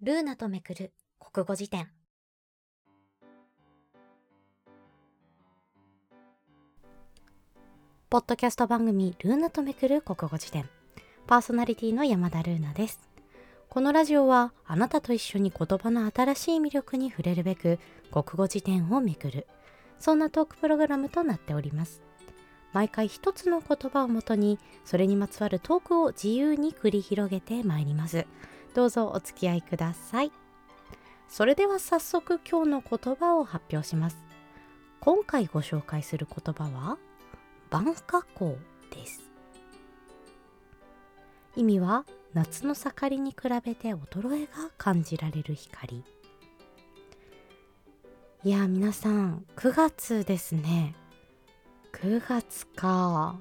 ルーナとめくる国語辞典。ポッドキャスト番組ルーナとめくる国語辞典。パーソナリティの山田ルーナです。このラジオはあなたと一緒に言葉の新しい魅力に触れるべく国語辞典をめくる。そんなトークプログラムとなっております。毎回一つの言葉をもとにそれにまつわるトークを自由に繰り広げてまいります。どうぞお付き合いください。それでは早速今日の言葉を発表します。今回ご紹介する言葉は晩夏光です。意味は夏の盛りに比べて衰えが感じられる光。いや皆さん9月ですね。9月か。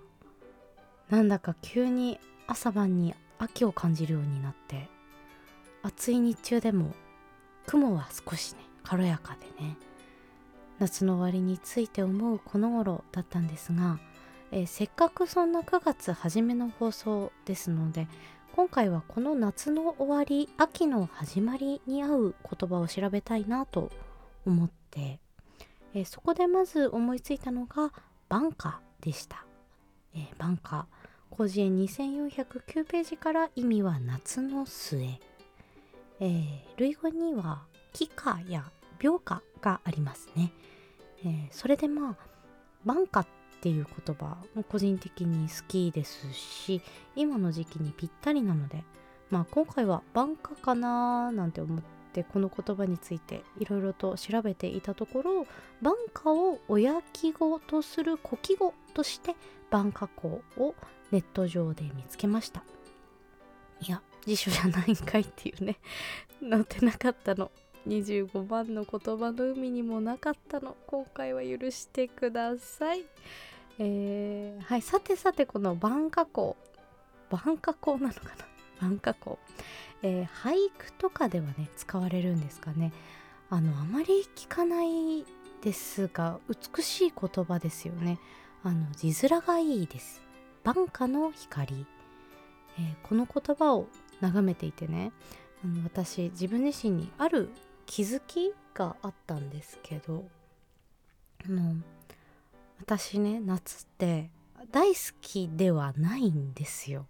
なんだか急に朝晩に秋を感じるようになって。暑い日中でも雲は少しね軽やかでね夏の終わりについて思うこの頃だったんですが、えー、せっかくそんな9月初めの放送ですので今回はこの夏の終わり秋の始まりに合う言葉を調べたいなと思って、えー、そこでまず思いついたのが晩夏でした。えー、晩夏広辞苑2409ページから意味は夏の末。えー、類語には気化や病化がありますね。えー、それでまあ晩夏っていう言葉も個人的に好きですし今の時期にぴったりなのでまあ今回は晩夏かななんて思ってこの言葉についていろいろと調べていたところ晩夏を親記語とする古記語として晩夏校をネット上で見つけましたいや辞書じゃないんかいっていうね。載ってなかったの。25番の言葉の海にもなかったの。今回は許してください。えー、はいさてさてこの晩夏校晩夏校なのかな。晩夏校、えー、俳句とかではね使われるんですかね。あのあまり聞かないですが美しい言葉ですよね。あの字面がいいです。晩夏の光、えー、この言葉を眺めていてね。あの私自分自身にある気づきがあったんですけどあの私ね夏って大好きではないんですよ。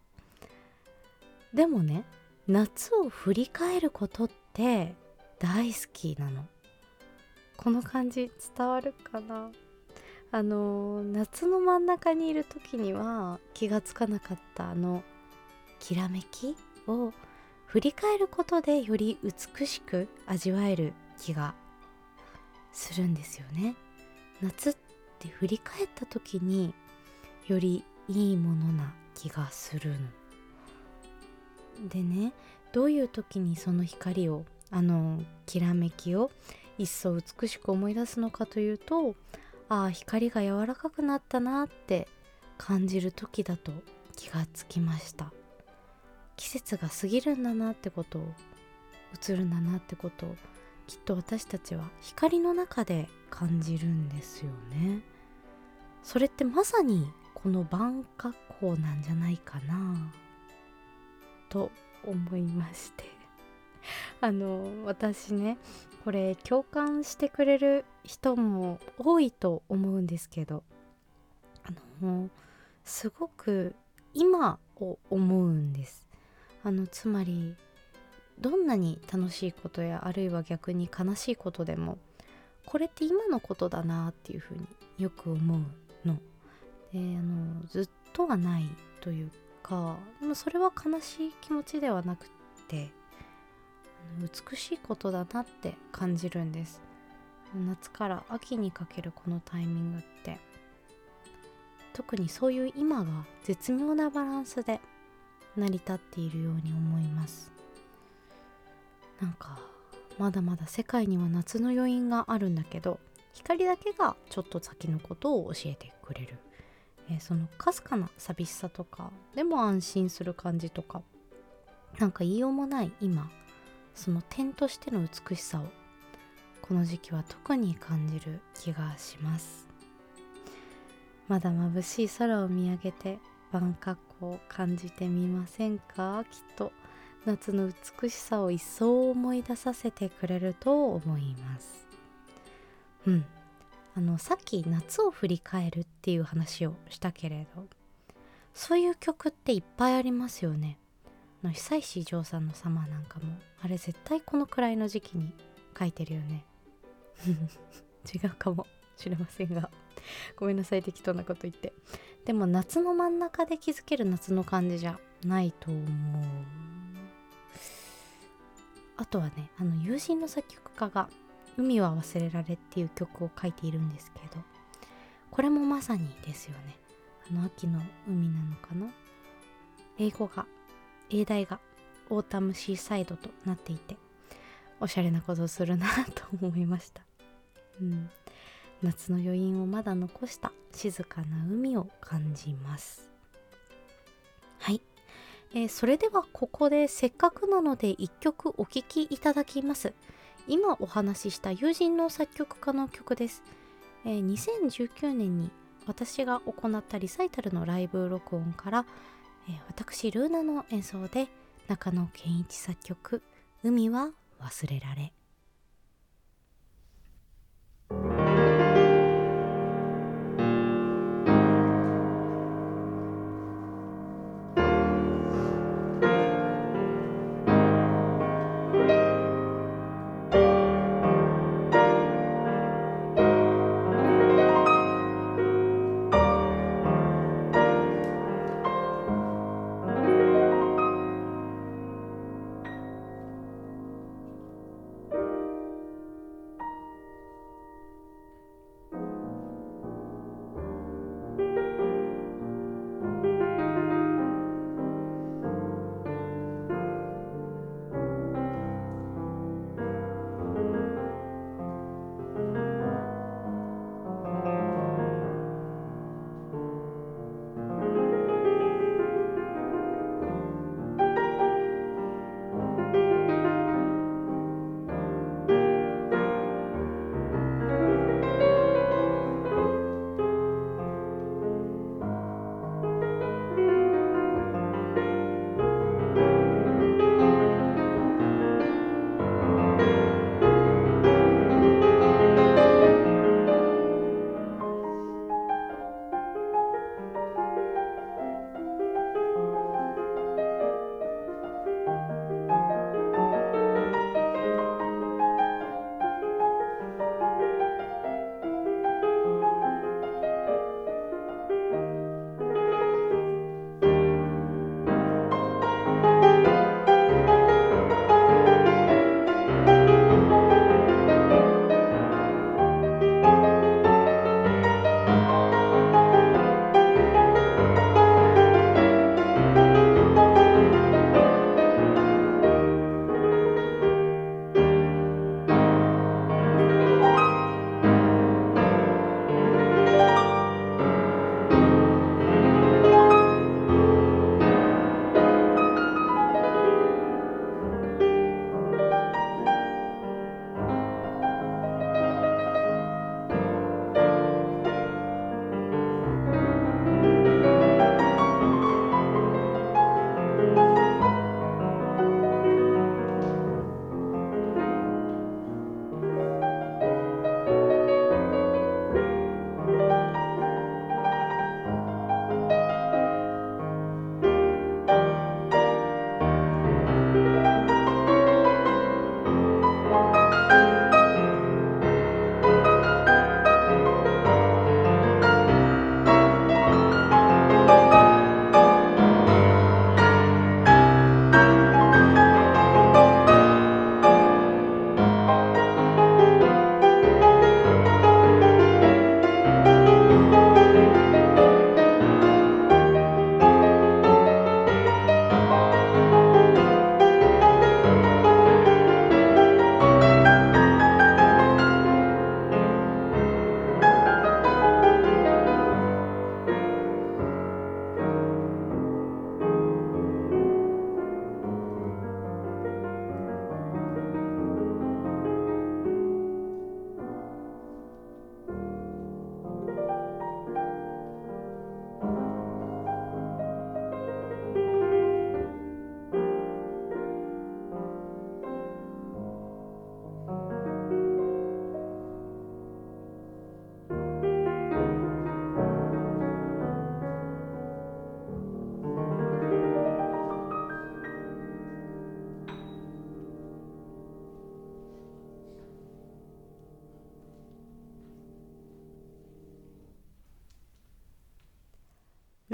でもね夏を振り返ることって大好きなの。この感じ伝わるかな？あの夏の真ん中にいる時には気がつかなかったあのきらめきを振り返ることでより美しく味わえる気がするんですよね。夏って振り返った時によりいいものな気がするの。でねどういう時にその光をあのきらめきを一層美しく思い出すのかというとああ光が柔らかくなったなって感じる時だと気がつきました。季節が過ぎるんだなってことを映るんだなってことをきっと私たちは光の中で感じるんですよね。それってまさにこの晩夏光なんじゃないかな。と思いまして。あの私ねこれ共感してくれる人も多いと思うんですけど。あのすごく今を思うんです。あのつまりどんなに楽しいことやあるいは逆に悲しいことでもこれって今のことだなっていうふうによく思うの。であのずっとはないというかでもそれは悲しい気持ちではなくって美しいことだなって感じるんです夏から秋にかけるこのタイミングって特にそういう今が絶妙なバランスで成り立っているように思います。なんかまだまだ世界には夏の余韻があるんだけど光だけがちょっと先のことを教えてくれる、えー、そのかすかな寂しさとかでも安心する感じとかなんか言いようもない今その点としての美しさをこの時期は特に感じる気がします。まだ眩しい空を見上げて晩夏光感じてみませんか？きっと夏の美しさを一層思い出させてくれると思います。うん。あのさっき夏を振り返るっていう話をしたけれどそういう曲っていっぱいありますよね。の久石譲さんの「サマー」なんかもあれ絶対このくらいの時期に書いてるよね。違うかもしれませんが。ごめんなさい適当なこと言って。でも夏の真ん中で気づける夏の感じじゃないと思う。あとはねあの友人の作曲家が海は忘れられっていう曲を書いているんですけどこれもまさにですよね。あの秋の海なのかな？英語が英題が Autumn Seaside となっていておしゃれなことをするなと思いました。うん。夏の余韻をまだ残した静かな海を感じます。はい、えー、それではここでせっかくなので一曲お聴きいただきます。今お話しした友人の作曲家の曲です、えー、2019年に私が行ったリサイタルのライブ録音から、えー、私ルーナの演奏で中野健一作曲「海は忘れられ」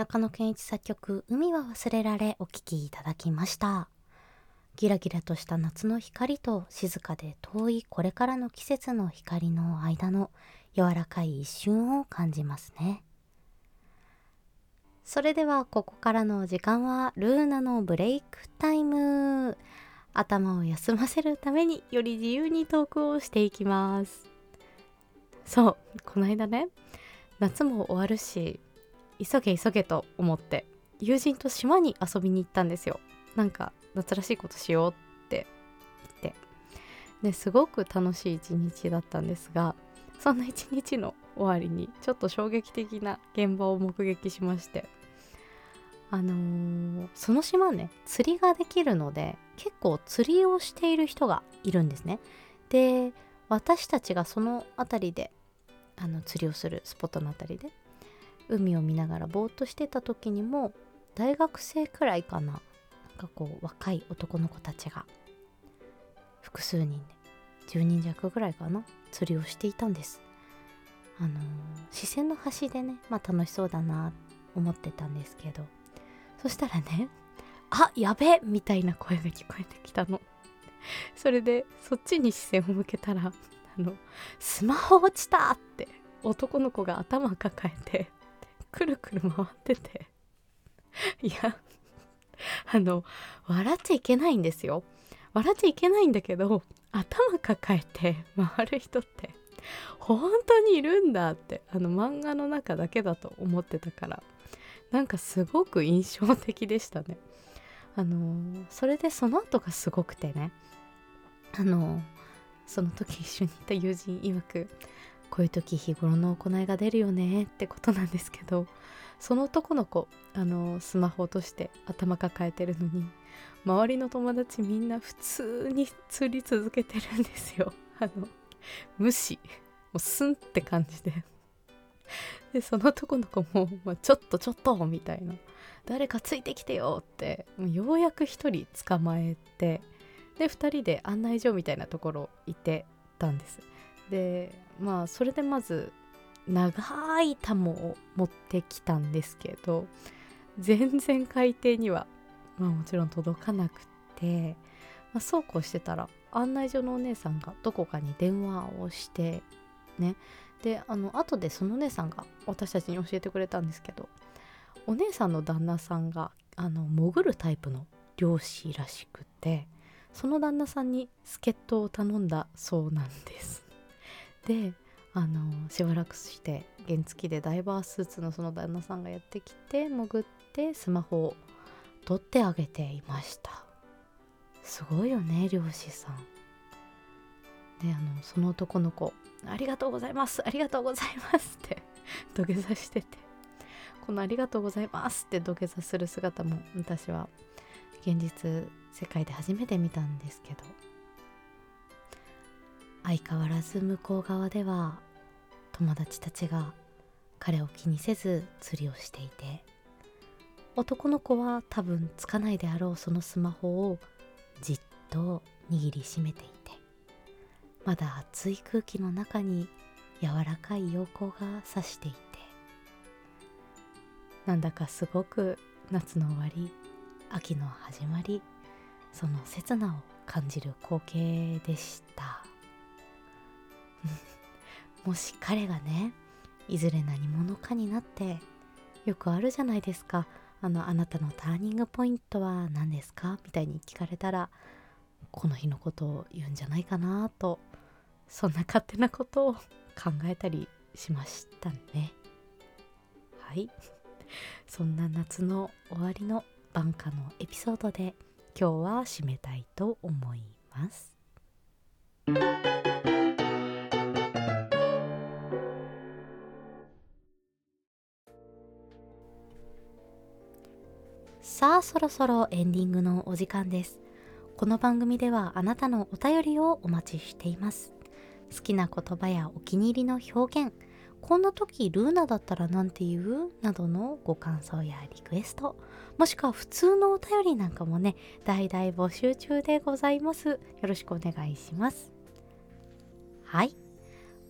中野健一作曲「海は忘れられ」お聴きいただきました。ギラギラとした夏の光と静かで遠いこれからの季節の光の間の柔らかい一瞬を感じますね。それではここからの時間はルーナのブレイクタイム。頭を休ませるためにより自由にトークをしていきます。そうこの間ね夏も終わるし急げ急げと思って友人と島に遊びに行ったんですよなんか夏らしいことしようって言ってですごく楽しい一日だったんですがそんな一日の終わりにちょっと衝撃的な現場を目撃しましてあのー、その島ね釣りができるので結構釣りをしている人がいるんですねで私たちがその辺りであの釣りをするスポットの辺りで海を見ながらぼーっとしてた時にも大学生くらいかな。なんかこう若い男の子たちが複数人で10人弱ぐらいかな釣りをしていたんです。あのー、視線の端でねまあ楽しそうだな思ってたんですけど。そしたらねあやべえ!みたいな声が聞こえてきたの。それでそっちに視線を向けたらあのスマホ落ちた!って男の子が頭抱えてくるくる回ってて。いやあの笑っちゃいけないんですよ。笑っちゃいけないんだけど頭抱えて回る人って本当にいるんだってあの漫画の中だけだと思ってたからなんかすごく印象的でしたね。あのそれでその後がすごくてねあのその時一緒にいた友人曰くこういう時日頃の行いが出るよねってことなんですけどその男の子あのスマホ落として頭抱えてるのに周りの友達みんな普通に釣り続けてるんですよ。あの無視。もうスンって感じで。でその男の子も、まあ、ちょっとちょっとみたいな。誰かついてきてよってようやく1人捕まえてで2人で案内所みたいなところいてたんです。でまあそれでまず長いタモを持ってきたんですけど全然海底には、まあ、もちろん届かなくて、まあ、そうこうしてたら案内所のお姉さんがどこかに電話をしてね。であの後でそのお姉さんが私たちに教えてくれたんですけどお姉さんの旦那さんがあの潜るタイプの漁師らしくてその旦那さんに助っ人を頼んだそうなんです。であのしばらくして原付でダイバースーツのその旦那さんがやってきて潜ってスマホを撮ってあげていました。すごいよね漁師さん。であのその男の子「ありがとうございますありがとうございます」って土下座してて。この「ありがとうございます」って土下座する姿も私は現実世界で初めて見たんですけど。相変わらず向こう側では友達たちが彼を気にせず釣りをしていて男の子は多分つかないであろうそのスマホをじっと握りしめていてまだ熱い空気の中に柔らかい陽光が差していてなんだかすごく夏の終わり秋の始まりその刹那を感じる光景でした。もし彼がねいずれ何者かになってよくあるじゃないですか。あのあなたのターニングポイントは何ですか？みたいに聞かれたらこの日のことを言うんじゃないかなとそんな勝手なことを考えたりしましたね。はい。そんな夏の終わりの晩夏のエピソードで今日は締めたいと思います。さあそろそろエンディングのお時間です。この番組ではあなたのお便りをお待ちしています。好きな言葉やお気に入りの表現こんな時ルーナだったらなんて言う？などのご感想やリクエストもしくは普通のお便りなんかもね大々募集中でございます。よろしくお願いします。はい。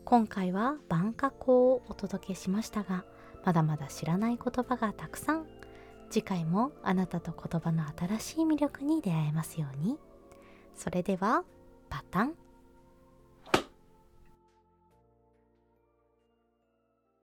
今回は晩夏講をお届けしましたがまだまだ知らない言葉がたくさん次回もあなたと言葉の新しい魅力に出会えますように。それではパタン。